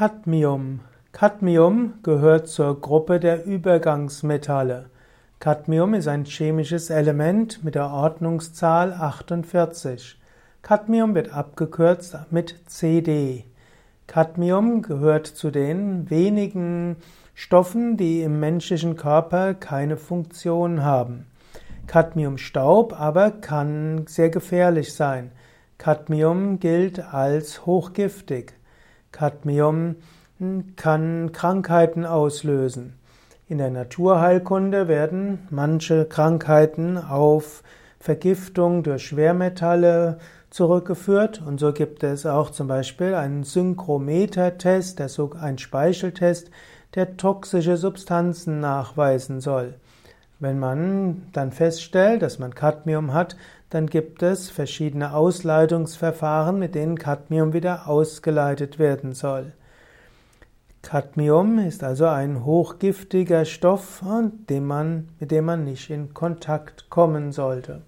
Cadmium. Cadmium gehört zur Gruppe der Übergangsmetalle. Cadmium ist ein chemisches Element mit der Ordnungszahl 48. Cadmium wird abgekürzt mit CD. Cadmium gehört zu den wenigen Stoffen, die im menschlichen Körper keine Funktion haben. Cadmiumstaub aber kann sehr gefährlich sein. Cadmium gilt als hochgiftig. Cadmium kann Krankheiten auslösen. In der Naturheilkunde werden manche Krankheiten auf Vergiftung durch Schwermetalle zurückgeführt und so gibt es auch zum Beispiel einen Synchrometer-Test, ein Speicheltest, der toxische Substanzen nachweisen soll. Wenn man dann feststellt, dass man Cadmium hat, dann gibt es verschiedene Ausleitungsverfahren, mit denen Cadmium wieder ausgeleitet werden soll. Cadmium ist also ein hochgiftiger Stoff, mit dem man nicht in Kontakt kommen sollte.